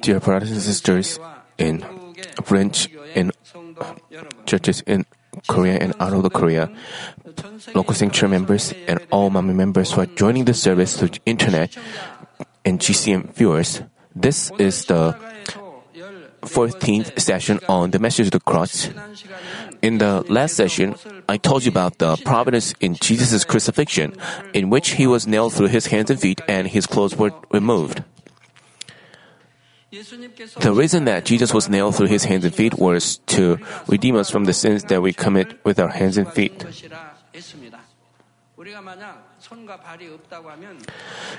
Dear brothers and sisters in French in churches in Korea and out of the Korea, local sanctuary members and all Manmin members who are joining the service through internet and GCN viewers, this is the 14th session on the message of the cross. In the last session, I told you about the providence in Jesus' crucifixion, in which he was nailed through his hands and feet and his clothes were removed. The reason that Jesus was nailed through his hands and feet was to redeem us from the sins that we commit with our hands and feet.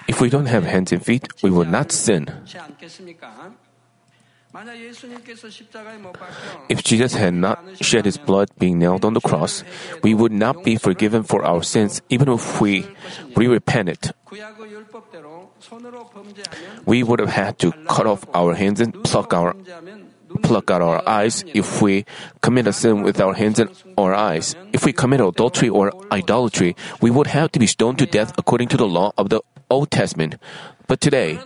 If we don't have hands and feet, we will not sin. If Jesus had not shed his blood being nailed on the cross, we would not be forgiven for our sins even if we re-repented. We would have had to cut off our hands and pluck our pluck out our eyes if we commit a sin with our hands and our eyes. If we commit adultery or idolatry, we would have to be stoned to death according to the law of the Old Testament. But today,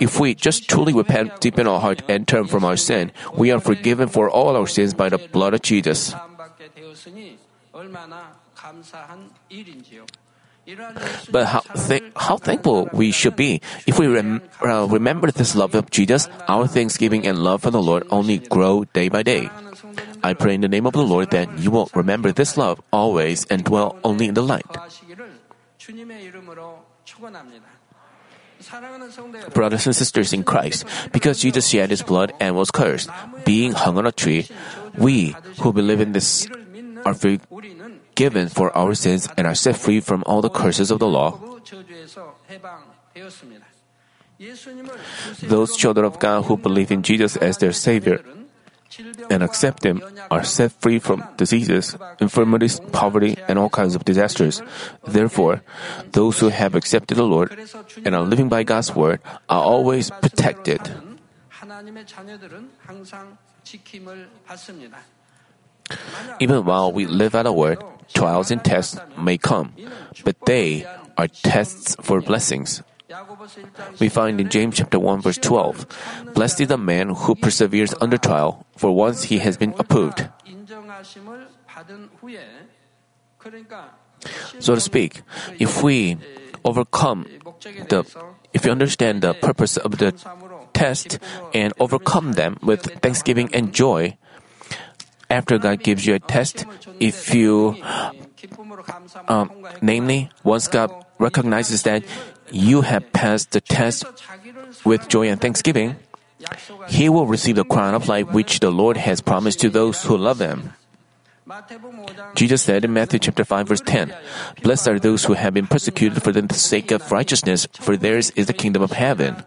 if we just truly repent deep in our heart and turn from our sin, we are forgiven for all our sins by the blood of Jesus. But how, th- how thankful we should be. If we rem- uh, remember this love of Jesus, our thanksgiving and love for the Lord only grow day by day. I pray in the name of the Lord that you will remember this love always and dwell only in the light. Brothers and sisters in Christ, because Jesus shed his blood and was cursed, being hung on a tree, we who believe in this are forgiven for our sins and are set free from all the curses of the law. Those children of God who believe in Jesus as their Savior and accept Him are set free from diseases, infirmities, poverty, and all kinds of disasters. Therefore, those who have accepted the Lord and are living by God's Word are always protected. Even while we live out the Word, trials and tests may come, but they are tests for blessings. We find in James chapter 1 verse 12, Blessed is the man who perseveres under trial, for once he has been approved. So to speak, if we overcome the, if you understand the purpose of the test and overcome them with thanksgiving and joy, after God gives you a test, if you, um, namely, once God recognizes that you have passed the test with joy and thanksgiving, He will receive the crown of life which the Lord has promised to those who love Him. Jesus said in Matthew chapter 5 verse 10, Blessed are those who have been persecuted for the sake of righteousness, for theirs is the kingdom of heaven.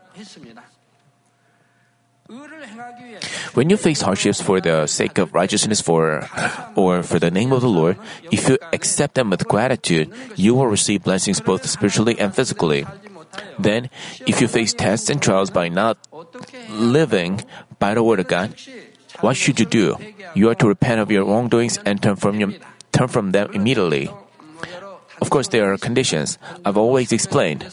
When you face hardships for the sake of righteousness for or for the name of the Lord, if you accept them with gratitude, you will receive blessings both spiritually and physically. Then, if you face tests and trials by not living by the word of God, what should you do? You are to repent of your wrongdoings and turn from your, turn from them immediately. Of course, there are conditions. I've always explained.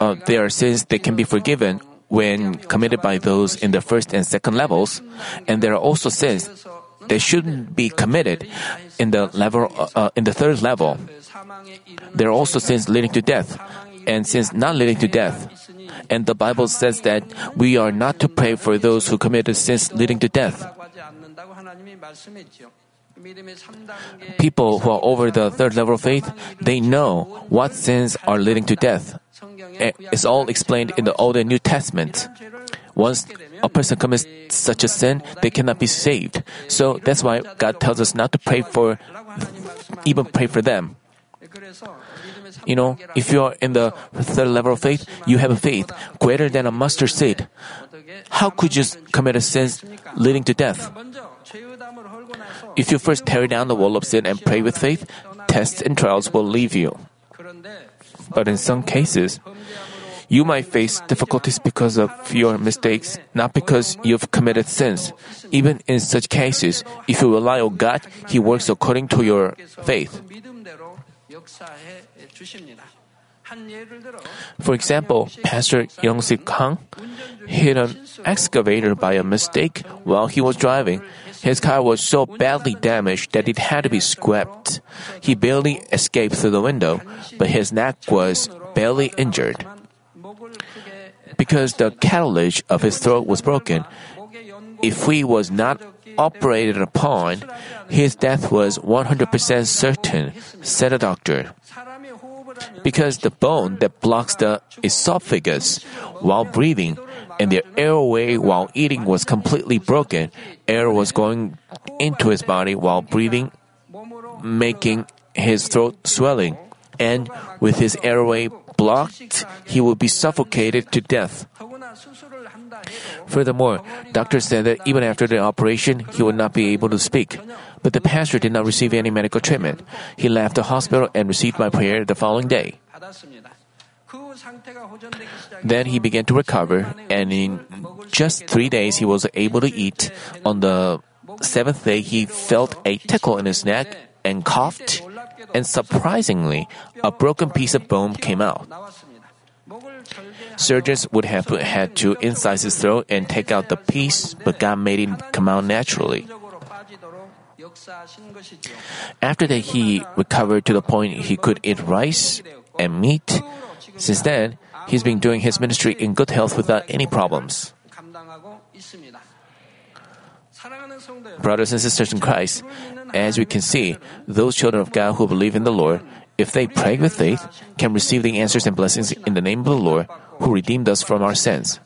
Uh, there are sins that can be forgiven when committed by those in the first and second levels, and there are also sins that shouldn't be committed in the level uh, uh, in the third level. There are also sins leading to death, and sins not leading to death. And the Bible says that we are not to pray for those who committed sins leading to death. People who are over the third level of faith, they know what sins are leading to death. Eh, eh, it's all explained in the Old and New Testament. Once a person commits such a sin, they cannot be saved. So that's why God tells us not to pray for, even pray for them. You know, if you are in the third level of faith, you have a faith greater than a mustard seed. How could you commit a sin leading to death? If you first tear down the wall of sin and pray with faith, tests and trials will leave you. But in some cases, you might face difficulties because of your mistakes, not because you've committed sins. Even in such cases, if you rely on God, He works according to your faith. For example, Pastor Young-sik Kang hit an excavator by a mistake while he was driving. His car was so badly damaged that it had to be scrapped. He barely escaped through the window, but his neck was barely injured. Because the cartilage of his throat was broken, if he was not operated upon, his death was 100% certain, said a doctor. Because the bone that blocks the esophagus while breathing and the airway while eating was completely broken, air was going into his body while breathing, making his throat swelling. And with his airway blocked, he would be suffocated to death. Furthermore, doctors said that even after the operation, he would not be able to speak. But the pastor did not receive any medical treatment. He left the hospital and received my prayer the following day. Then he began to recover, and in just three days, he was able to eat. On the seventh day, he felt a tickle in his neck and coughed, and surprisingly, a broken piece of bone came out. Surgeons would have had to incise his throat and take out the piece, but God made it come out naturally. After that, he recovered to the point he could eat rice and meat. Since then, he's been doing his ministry in good health without any problems. Brothers and sisters in Christ, as we can see, those children of God who believe in the Lord, if they pray with faith, can receive the answers and blessings in the name of the Lord, who redeemed us from our sins.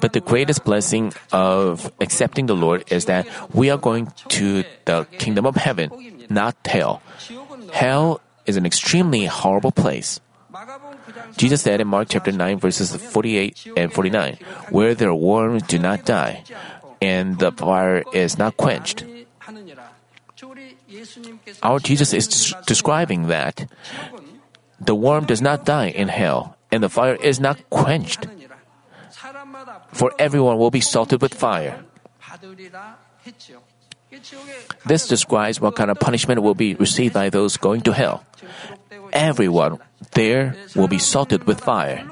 But the greatest blessing of accepting the Lord is that we are going to the kingdom of heaven, not hell. Hell is an extremely horrible place. Jesus said in Mark chapter 9 verses 48 and 49, where their worms do not die, and the fire is not quenched. Our Jesus is describing that the worm does not die in hell, and the fire is not quenched. For everyone will be salted with fire. This describes what kind of punishment will be received by those going to hell. Everyone there will be salted with fire.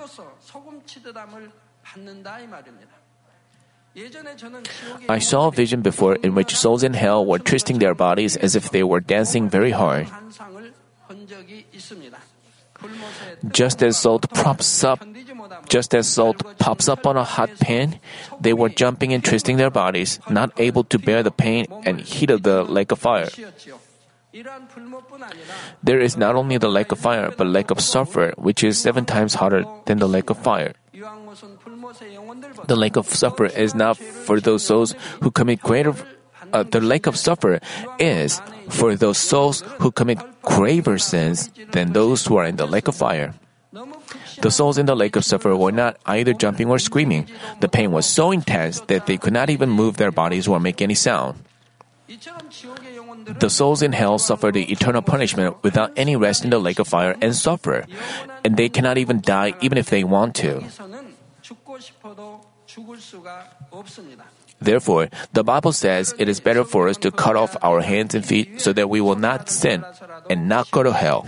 I saw a vision before in which souls in hell were twisting their bodies as if they were dancing very hard. Just as salt pops up, just as salt pops up on a hot pan, they were jumping and twisting their bodies, not able to bear the pain and heat of the lake of fire. There is not only the lake of fire, but lake of sulfur, which is seven times hotter than the lake of fire. The lake of sulfur is not for those souls who commit greater. Uh, the lake of sulfur is for those souls who commit graver sins than those who are in the lake of fire. The souls in the lake of sulfur were not either jumping or screaming. The pain was so intense that they could not even move their bodies or make any sound. The souls in hell suffer the eternal punishment without any rest in the lake of fire and suffer, and they cannot even die even if they want to. Therefore, the Bible says it is better for us to cut off our hands and feet so that we will not sin and not go to hell.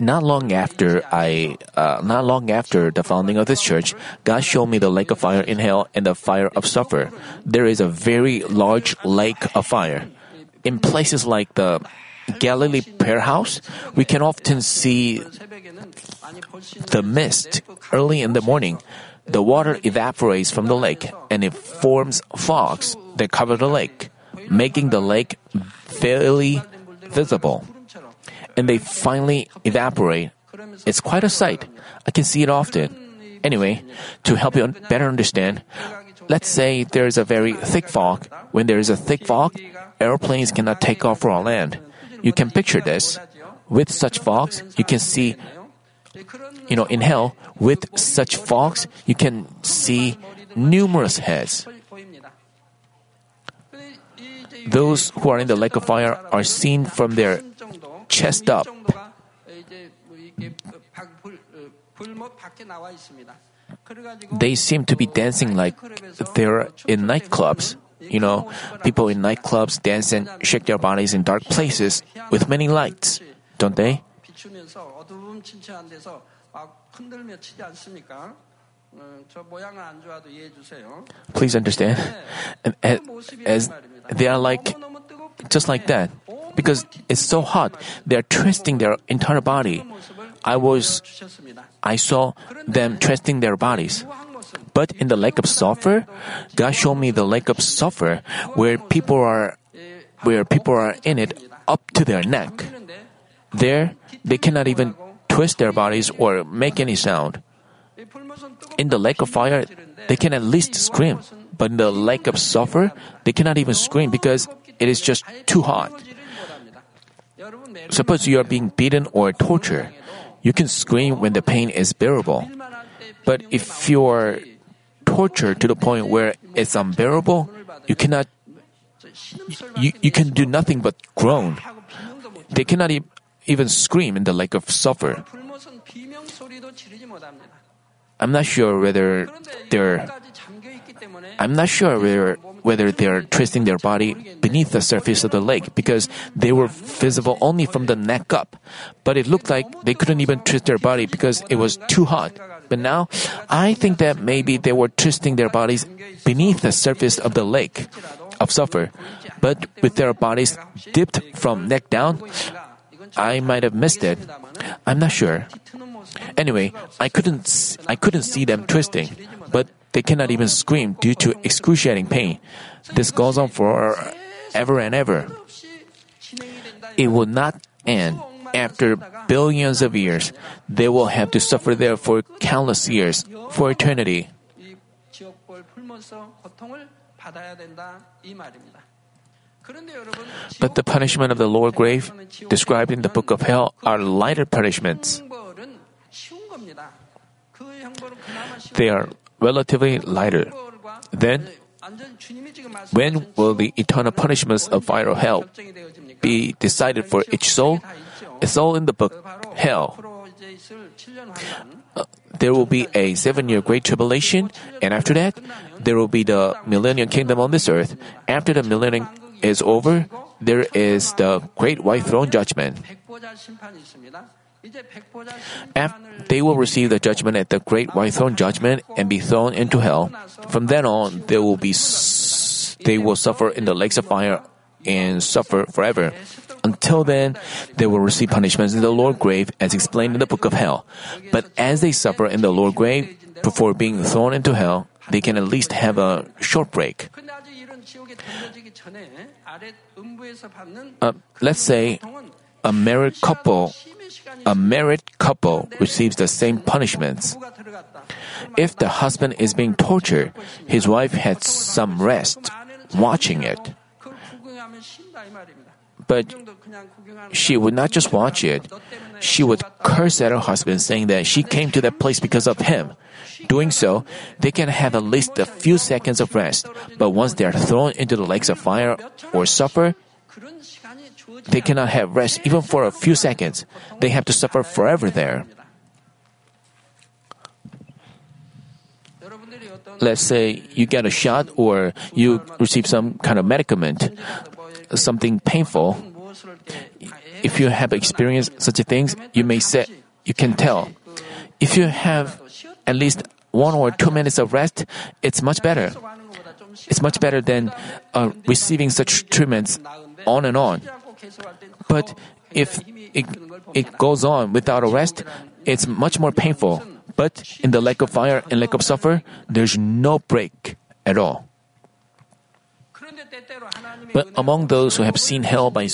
Not long after I, uh, not long after the founding of this church, God showed me the lake of fire in hell and the fire of sulfur. There is a very large lake of fire. In places like the Galilee prayer house, we can often see the mist early in the morning. The water evaporates from the lake and it forms fogs that cover the lake, making the lake fairly visible. And they finally evaporate. It's quite a sight. I can see it often. Anyway, to help you better understand, let's say there is a very thick fog. When there is a thick fog, airplanes cannot take off or land. You can picture this. With such fogs, you can see, you know, in hell, with such fogs, you can see numerous heads. Those who are in the lake of fire are seen from their chest up. They seem to be dancing like they're in nightclubs. You know, people in nightclubs dance and shake their bodies in dark places with many lights, don't they? Please understand, as, as they are like just like that, because it's so hot, they are twisting their entire body. I was, I saw them twisting their bodies. But in the lake of sulfur, God showed me the lake of sulfur where people are, where people are in it up to their neck. There, they cannot even twist their bodies or make any sound in the lake of fire, they can at least scream. But in the lake of sulfur, they cannot even scream because it is just too hot. Suppose you are being beaten or tortured. You can scream when the pain is bearable. But if you are tortured to the point where it's unbearable, you cannot you, you can do nothing but groan. They cannot e- even scream in the lake of sulfur. I'm not sure whether they're I'm not sure whether, whether they are twisting their body beneath the surface of the lake because they were visible only from the neck up. But it looked like they couldn't even twist their body because it was too hot. But now, I think that maybe they were twisting their bodies beneath the surface of the lake of sulfur. But with their bodies dipped from neck down, I might have missed it. I'm not sure. Anyway, I couldn't I couldn't see them twisting, but they cannot even scream due to excruciating pain. This goes on for ever and ever. It will not end. After billions of years, they will have to suffer there for countless years, for eternity. But the punishment of the lower grave described in the book of hell are lighter punishments. They are relatively lighter. Then, when will the eternal punishments of fire or hell be decided for each soul? It's all in the book Hell. Uh, there will be a seven year great tribulation, and after that, there will be the millennium kingdom on this earth. After the millennium is over, there is the great white throne judgment. They will receive the judgment at the great white throne judgment and be thrown into hell. From then on, they will be they will suffer in the lakes of fire and suffer forever. Until then, they will receive punishments in the lower grave as explained in the book of hell. But as they suffer in the lower grave before being thrown into hell, they can at least have a short break. Uh, let's say a married couple a married couple receives the same punishments. If the husband is being tortured, his wife had some rest watching it. But she would not just watch it, she would curse at her husband, saying that she came to that place because of him. Doing so, they can have at least a few seconds of rest, but once they are thrown into the lakes of fire or sulfur, they cannot have rest even for a few seconds. They have to suffer forever there. Let's say you get a shot or you receive some kind of medicament, something painful. If you have experienced such things, you may say you can tell. If you have at least one or two minutes of rest, it's much better. It's much better than uh, receiving such treatments on and on. But if it, it goes on without a rest, it's much more painful. But in the lake of fire and lake of sulfur, there's no break at all. But among those who have seen hell by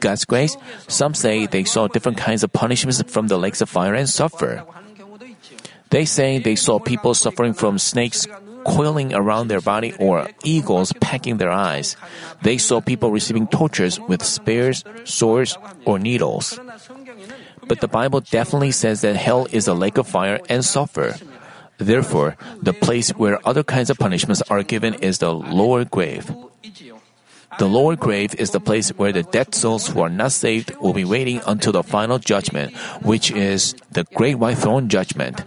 God's grace, some say they saw different kinds of punishments from the lakes of fire and sulfur. They say they saw people suffering from snakes coiling around their body or eagles pecking their eyes. They saw people receiving tortures with spears, swords, or needles. But the Bible definitely says that hell is a lake of fire and sulfur. Therefore, the place where other kinds of punishments are given is the lower grave. The lower grave is the place where the dead souls who are not saved will be waiting until the final judgment, which is the great white throne judgment.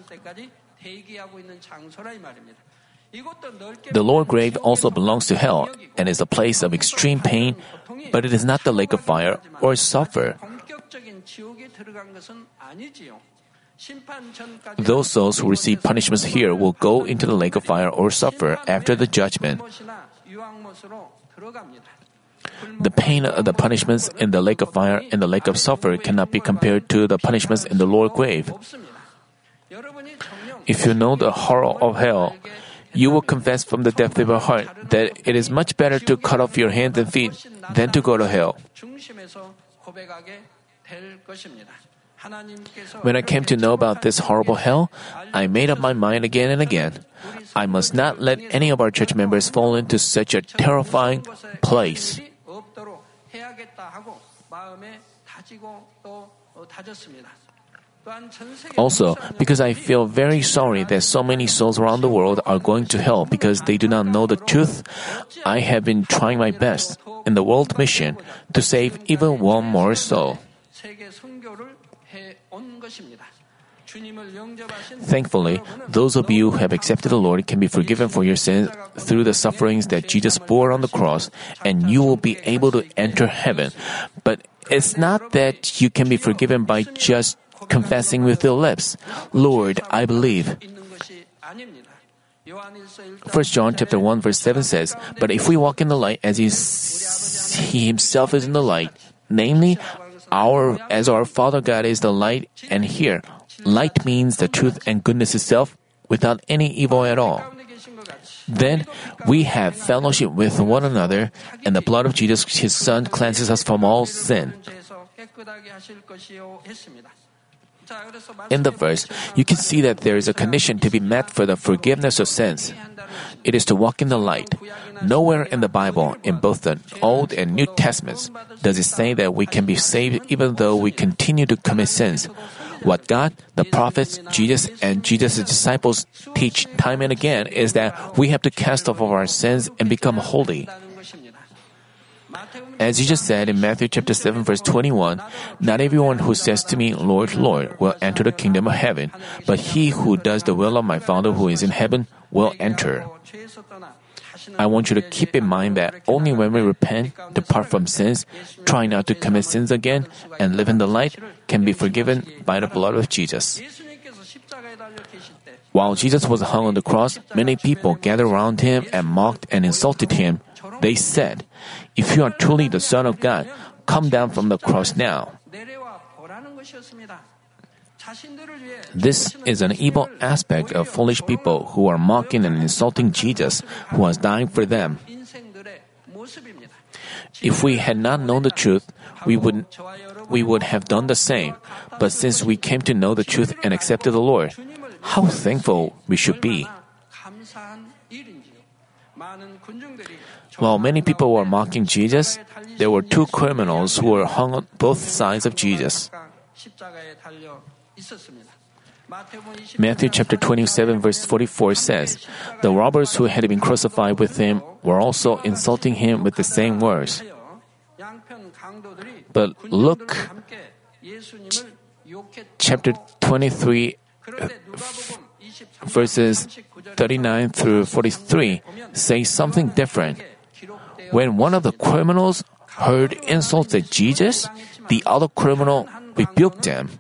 The lower grave also belongs to hell and is a place of extreme pain, but it is not the lake of fire or sulfur. Those souls who receive punishments here will go into the lake of fire or sulfur after the judgment. The pain of the punishments in the lake of fire and the lake of sulfur cannot be compared to the punishments in the lower grave. If you know the horror of hell, you will confess from the depth of your heart that it is much better to cut off your hands and feet than to go to hell. When I came to know about this horrible hell, I made up my mind again and again. I must not let any of our church members fall into such a terrifying place. Also, because I feel very sorry that so many souls around the world are going to hell because they do not know the truth, I have been trying my best in the world mission to save even one more soul. Thankfully, those of you who have accepted the Lord can be forgiven for your sins through the sufferings that Jesus bore on the cross, and you will be able to enter heaven. But it's not that you can be forgiven by just confessing with the lips, Lord, I believe. 1 John chapter 1 verse 7 says, But if we walk in the light as he, he himself is in the light, namely, our as our Father God is the light, and here, light means the truth and goodness itself without any evil at all. Then we have fellowship with one another, and the blood of Jesus, his Son, cleanses us from all sin. In the verse, you can see that there is a condition to be met for the forgiveness of sins. It is to walk in the light. Nowhere in the Bible, in both the Old and New Testaments, does it say that we can be saved even though we continue to commit sins. What God, the prophets, Jesus, and Jesus' disciples teach time and again is that we have to cast off our sins and become holy. As Jesus said in Matthew chapter 7 verse 21, not everyone who says to me, Lord, Lord, will enter the kingdom of heaven, but he who does the will of my Father who is in heaven will enter. I want you to keep in mind that only when we repent, depart from sins, try not to commit sins again, and live in the light, can be forgiven by the blood of Jesus. While Jesus was hung on the cross, many people gathered around him and mocked and insulted him. They said, if you are truly the Son of God, come down from the cross now. This is an evil aspect of foolish people who are mocking and insulting Jesus, who was dying for them. If we had not known the truth, we would, we would have done the same. But since we came to know the truth and accepted the Lord, how thankful we should be. While many people were mocking Jesus, there were two criminals who were hung on both sides of Jesus. Matthew chapter 27 verse 44 says, The robbers who had been crucified with him were also insulting him with the same words. But Luke, chapter 23 verses 39 through 43 say something different. When one of the criminals heard insults at Jesus, the other criminal rebuked him.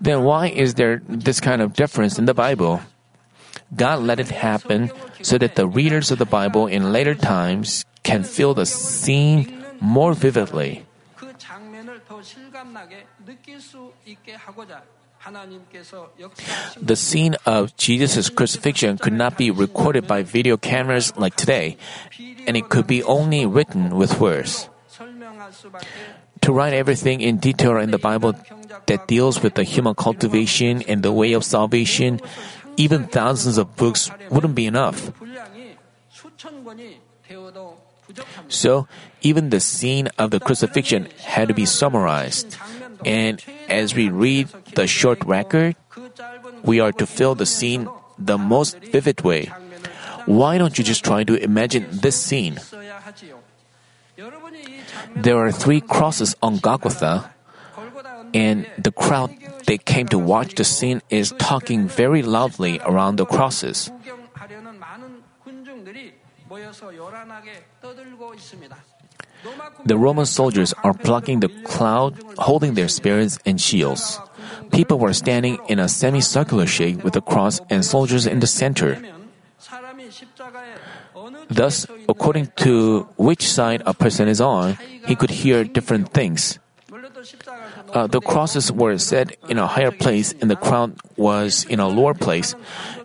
Then why is there this kind of difference in the Bible? God let it happen so that the readers of the Bible in later times can feel the scene more vividly. The scene of Jesus' crucifixion could not be recorded by video cameras like today, and it could be only written with words. To write everything in detail in the Bible that deals with the human cultivation and the way of salvation, even thousands of books wouldn't be enough. So, even the scene of the crucifixion had to be summarized. And as we read the short record, we are to fill the scene the most vivid way. Why don't you just try to imagine this scene? There are three crosses on Golgotha, and the crowd that came to watch the scene is talking very loudly around the crosses. The Roman soldiers are plucking the cloud, holding their spears and shields. People were standing in a semicircular shape with a cross and soldiers in the center. Thus, according to which side a person is on, he could hear different things. Uh, the crosses were set in a higher place and the crowd was in a lower place.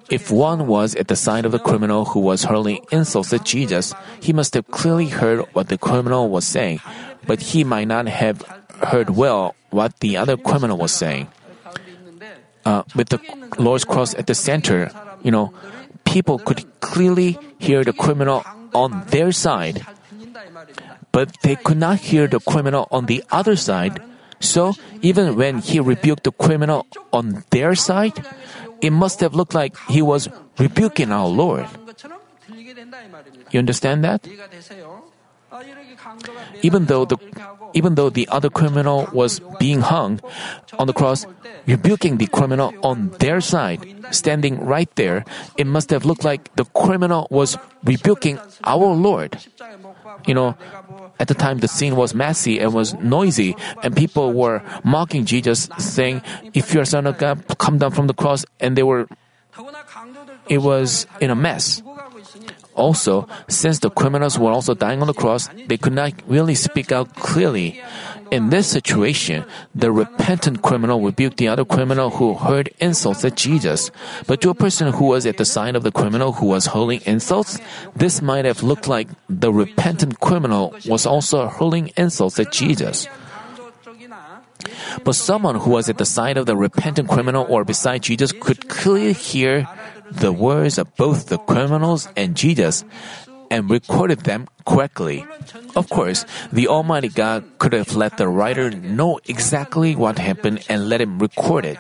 If one was at the side of the criminal who was hurling insults at Jesus, he must have clearly heard what the criminal was saying, but he might not have heard well what the other criminal was saying. Uh, with the Lord's cross at the center, you know, people could clearly hear the criminal on their side, but they could not hear the criminal on the other side. So, even when he rebuked the criminal on their side, it must have looked like he was rebuking our Lord. You understand that? Even though the even though the other criminal was being hung on the cross, rebuking the criminal on their side, standing right there, it must have looked like the criminal was rebuking our Lord. You know, at the time the scene was messy and was noisy, and people were mocking Jesus, saying, If you are Son of God, come down from the cross, and they were, it was in a mess. Also, since the criminals were also dying on the cross, they could not really speak out clearly. In this situation, the repentant criminal rebuked the other criminal who heard insults at Jesus. But to a person who was at the side of the criminal who was hurling insults, this might have looked like the repentant criminal was also hurling insults at Jesus. But someone who was at the side of the repentant criminal or beside Jesus could clearly hear the words of both the criminals and Jesus and recorded them correctly. Of course, the Almighty God could have let the writer know exactly what happened and let him record it.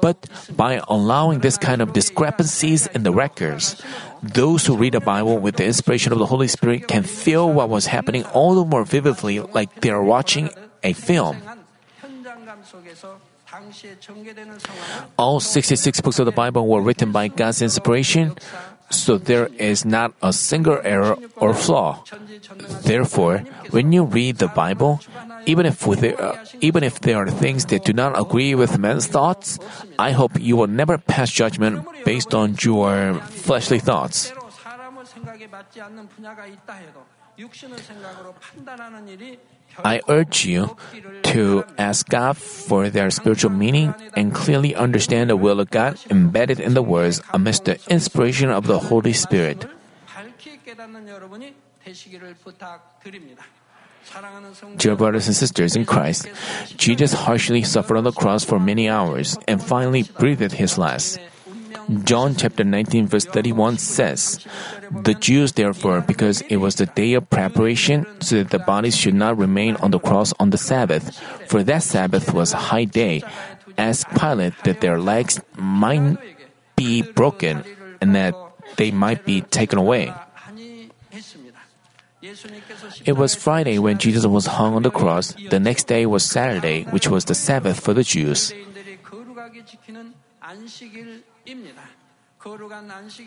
But by allowing this kind of discrepancies in the records, those who read the Bible with the inspiration of the Holy Spirit can feel what was happening all the more vividly like they are watching a film. All 66 books of the Bible were written by God's inspiration, so there is not a single error or flaw. Therefore, when you read the Bible, even if, there, uh, even if there are things that do not agree with men's thoughts, I hope you will never pass judgment based on your fleshly thoughts. I urge you to ask God for their spiritual meaning and clearly understand the will of God embedded in the words amidst the inspiration of the Holy Spirit. Dear brothers and sisters in Christ, Jesus harshly suffered on the cross for many hours and finally breathed his last. John chapter 19 verse 31 says, The Jews therefore, because it was the day of preparation, so that the bodies should not remain on the cross on the Sabbath, for that Sabbath was a high day, asked Pilate that their legs might be broken and that they might be taken away. It was Friday when Jesus was hung on the cross. The next day was Saturday, which was the Sabbath for the Jews.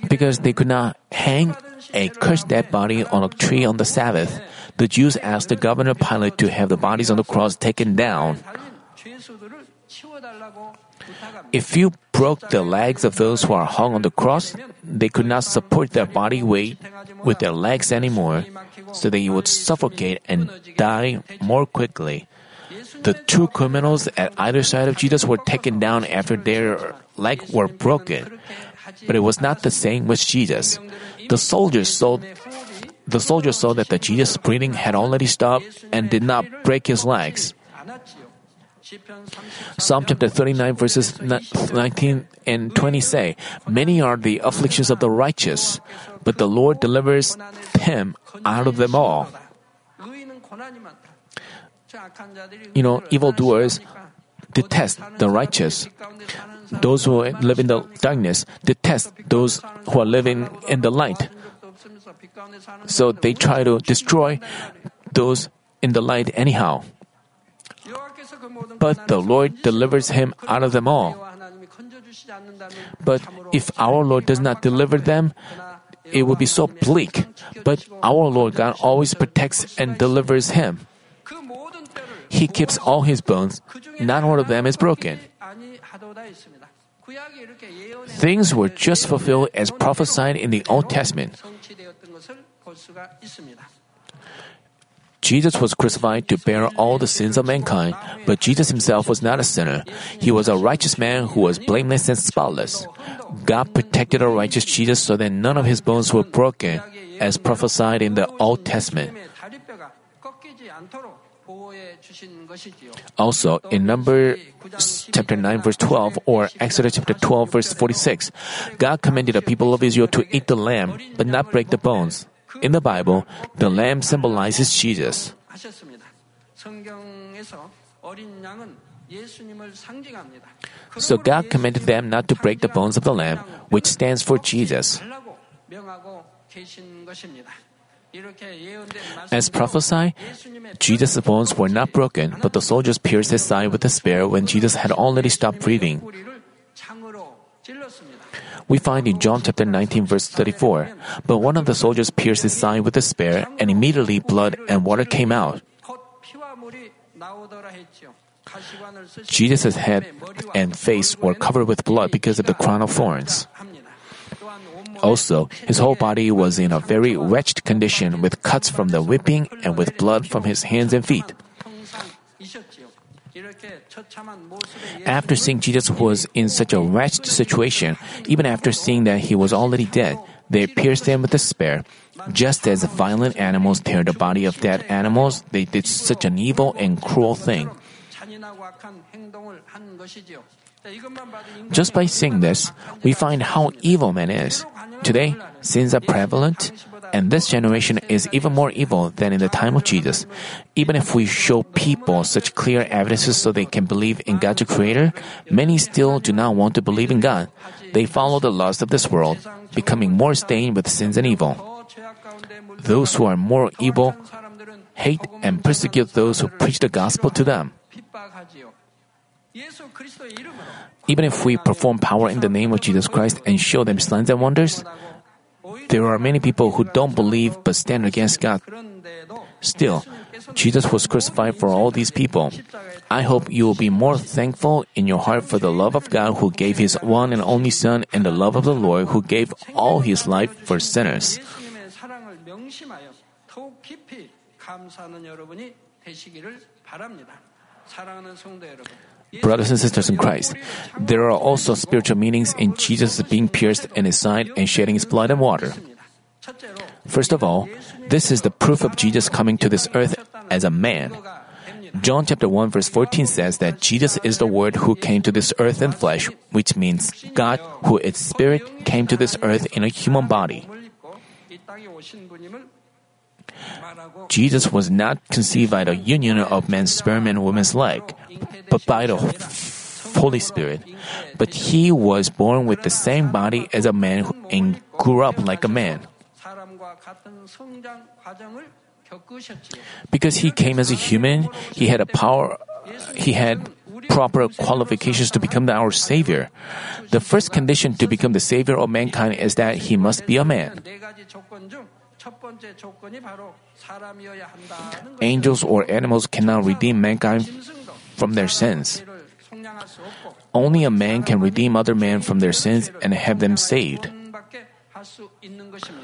Because they could not hang a cursed dead body on a tree on the Sabbath, the Jews asked the governor Pilate to have the bodies on the cross taken down. If you broke the legs of those who are hung on the cross, they could not support their body weight with their legs anymore, so that you would suffocate and die more quickly. The two criminals at either side of Jesus were taken down after their legs were broken. But it was not the same with Jesus. The soldiers saw the soldiers saw that the Jesus breathing had already stopped and did not break his legs. Psalm chapter 39, verses 19 and 20 say, Many are the afflictions of the righteous, but the Lord delivers him out of them all you know, evildoers detest the righteous. Those who live in the darkness detest those who are living in the light. So they try to destroy those in the light anyhow. But the Lord delivers him out of them all. But if our Lord does not deliver them, it would be so bleak. But our Lord God always protects and delivers him. He keeps all his bones, not one of them is broken. Things were just fulfilled as prophesied in the Old Testament. Jesus was crucified to bear all the sins of mankind, but Jesus himself was not a sinner. He was a righteous man who was blameless and spotless. God protected a righteous Jesus so that none of his bones were broken, as prophesied in the Old Testament. Also, in number chapter 9 verse 12 or Exodus chapter 12 verse 46, God commanded the people of Israel to eat the lamb but not break the bones. In the Bible, the lamb symbolizes Jesus. So God commanded them not to break the bones of the lamb, which stands for Jesus. As prophesied, Jesus' bones were not broken, but the soldiers pierced his side with a spear when Jesus had already stopped breathing. We find in John chapter 19 verse 34, but one of the soldiers pierced his side with a spear and immediately blood and water came out. Jesus' head and face were covered with blood because of the crown of thorns. Also, his whole body was in a very wretched condition with cuts from the whipping and with blood from his hands and feet. After seeing Jesus was in such a wretched situation, even after seeing that he was already dead, they pierced him with a spear. Just as violent animals tear the body of dead animals, they did such an evil and cruel thing. Just by seeing this, we find how evil man is. Today, sins are prevalent, and this generation is even more evil than in the time of Jesus. Even if we show people such clear evidences so they can believe in God the Creator, many still do not want to believe in God. They follow the lust of this world, becoming more stained with sins and evil. Those who are more evil hate and persecute those who preach the gospel to them. Even if we perform power in the name of Jesus Christ and show them signs and wonders, there are many people who don't believe but stand against God. Still, Jesus was crucified for all these people. I hope you will be more thankful in your heart for the love of God who gave his one and only Son and the love of the Lord who gave all his life for sinners. Brothers and sisters in Christ, there are also spiritual meanings in Jesus being pierced in his side and shedding his blood and water. First of all, this is the proof of Jesus coming to this earth as a man. John chapter 1 verse 14 says that Jesus is the word who came to this earth in flesh, which means God who is spirit came to this earth in a human body. Jesus was not conceived by the union of man's sperm and woman's leg, but by the Holy Spirit. But he was born with the same body as a man and grew up like a man. Because he came as a human, he had a power, he had proper qualifications to become our Savior. The first condition to become the Savior of mankind is that he must be a man. Angels or animals cannot redeem mankind from their sins. Only a man can redeem other men from their sins and have them saved.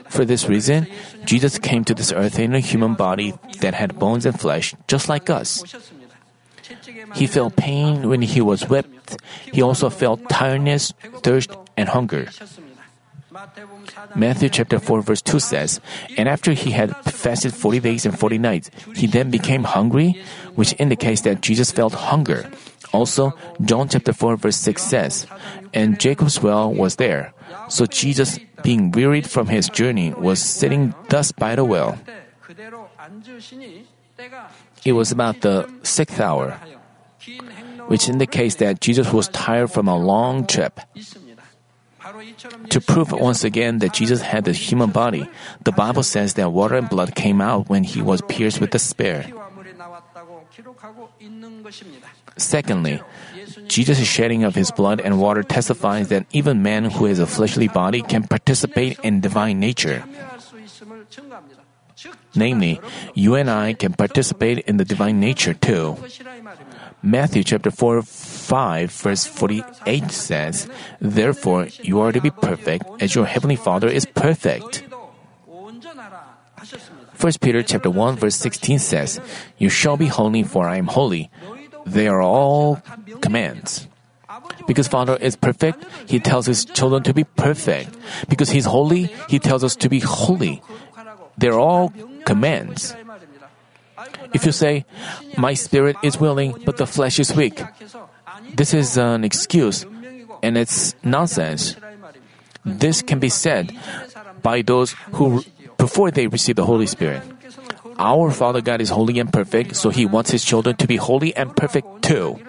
For this reason, Jesus came to this earth in a human body that had bones and flesh, just like us. He felt pain when he was whipped. He also felt tiredness, thirst, and hunger. Matthew chapter 4 verse 2 says, And after he had fasted 40 days and 40 nights, he then became hungry, which indicates that Jesus felt hunger. Also, John chapter 4 verse 6 says, And Jacob's well was there. So Jesus, being wearied from his journey, was sitting thus by the well. It was about the sixth hour, which indicates that Jesus was tired from a long trip. To prove once again that Jesus had a human body, the Bible says that water and blood came out when he was pierced with the spear. Secondly, Jesus' shedding of his blood and water testifies that even man who has a fleshly body can participate in divine nature. Namely, you and I can participate in the divine nature too. Matthew chapter 4, 5, verse 48 says, Therefore you are to be perfect as your heavenly Father is perfect. 1 Peter chapter 1 verse 16 says, "You shall be holy for I am holy." They are all commands. Because Father is perfect, he tells his children to be perfect. Because he's holy, he tells us to be holy. They're all commands. If you say, My spirit is willing, but the flesh is weak, this is an excuse and it's nonsense. This can be said by those who, before they receive the Holy Spirit. Our Father God is holy and perfect, so He wants His children to be holy and perfect too.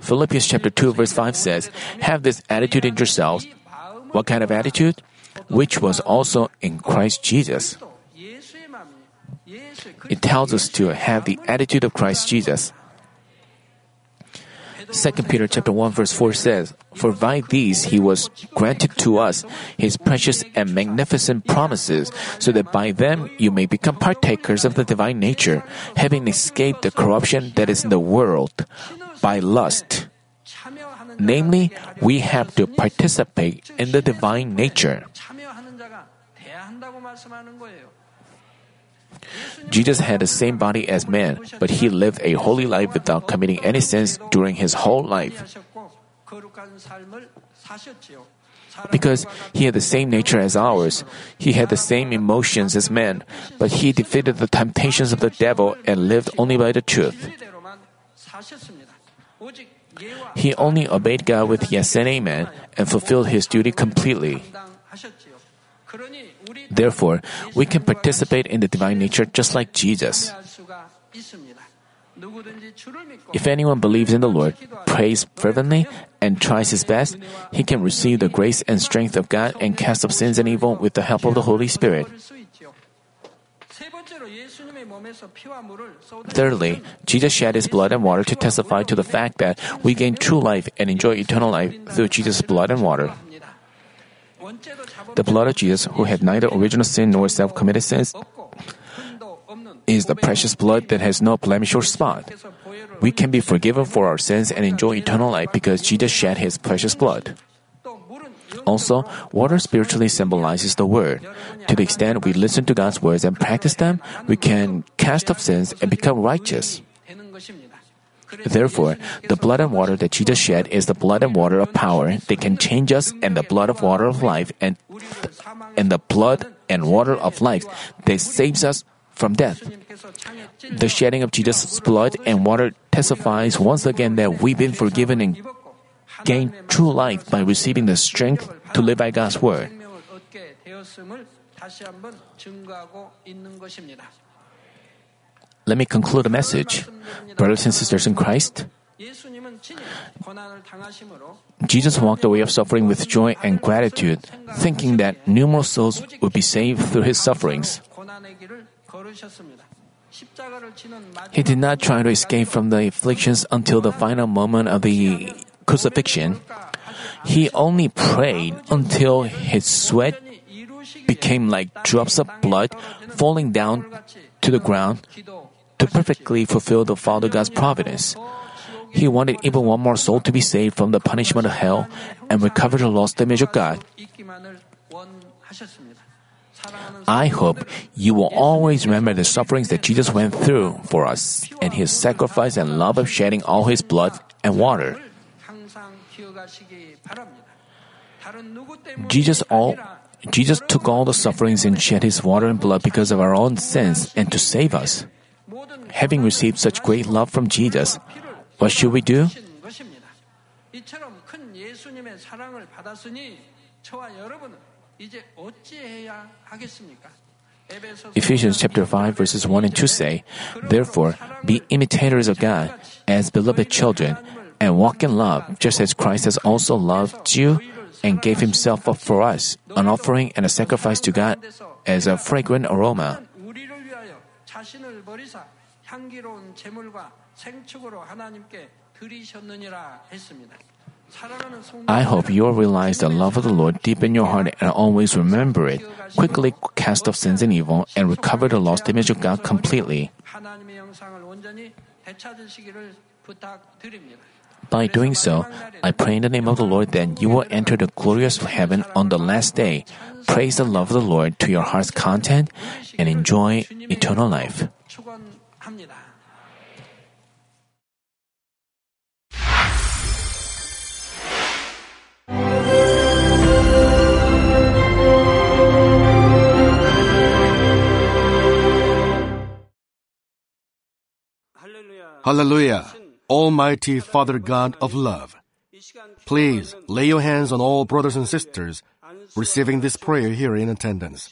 Philippians chapter 2 verse 5 says, Have this attitude in yourselves. What kind of attitude? Which was also in Christ Jesus. It tells us to have the attitude of Christ Jesus. 2 Peter chapter 1 verse 4 says, For by these he was granted to us his precious and magnificent promises, so that by them you may become partakers of the divine nature, having escaped the corruption that is in the world by lust. Namely, we have to participate in the divine nature. Jesus had the same body as man, but he lived a holy life without committing any sins during his whole life. Because he had the same nature as ours, he had the same emotions as man, but he defeated the temptations of the devil and lived only by the truth. He only obeyed God with yes and amen and fulfilled his duty completely. Therefore, we can participate in the divine nature just like Jesus. If anyone believes in the Lord, prays fervently, and tries his best, he can receive the grace and strength of God and cast off sins and evil with the help of the Holy Spirit. Thirdly, Jesus shed his blood and water to testify to the fact that we gain true life and enjoy eternal life through Jesus' blood and water. The blood of Jesus, who had neither original sin nor self committed sins, is the precious blood that has no blemish or spot. We can be forgiven for our sins and enjoy eternal life because Jesus shed his precious blood. Also, water spiritually symbolizes the Word. To the extent we listen to God's words and practice them, we can cast off sins and become righteous. Therefore, the blood and water that Jesus shed is the blood and water of power that can change us and the blood of water of life and, th- and the blood and water of life that saves us from death. The shedding of Jesus' blood and water testifies once again that we've been forgiven and gained true life by receiving the strength to live by God's word let me conclude the message. Brothers and sisters in Christ, Jesus walked the way of suffering with joy and gratitude, thinking that numerous souls would be saved through his sufferings. He did not try to escape from the afflictions until the final moment of the crucifixion. He only prayed until his sweat became like drops of blood falling down to the ground to perfectly fulfill the Father God's providence. He wanted even one more soul to be saved from the punishment of hell and recover the lost image of God. I hope you will always remember the sufferings that Jesus went through for us and his sacrifice and love of shedding all his blood and water. Jesus all Jesus took all the sufferings and shed his water and blood because of our own sins and to save us having received such great love from Jesus, what should we do? Ephesians chapter 5 verses 1 and 2 say, Therefore, be imitators of God as beloved children and walk in love just as Christ has also loved you and gave himself up for us, an offering and a sacrifice to God as a fragrant aroma. 우리를 위하여 자신을 버리사 향기로운 제물과 생축으로 하나님께 드리셨느니라 했습니다. 사랑하는 성도 I hope you will realize the love of the Lord deep in your heart and always remember it. Quickly cast off sins and evil and recover the lost image of God completely. 하나님의 영상을 온전히 되찾으시기를 부탁드립니다. By doing so, I pray in the name of the Lord that you will enter the glorious heaven on the last day. Praise the love of the Lord to your heart's content and enjoy eternal life. 축원합니다. Hallelujah. Almighty Father God of love. Please lay your hands on all brothers and sisters receiving this prayer here in attendance.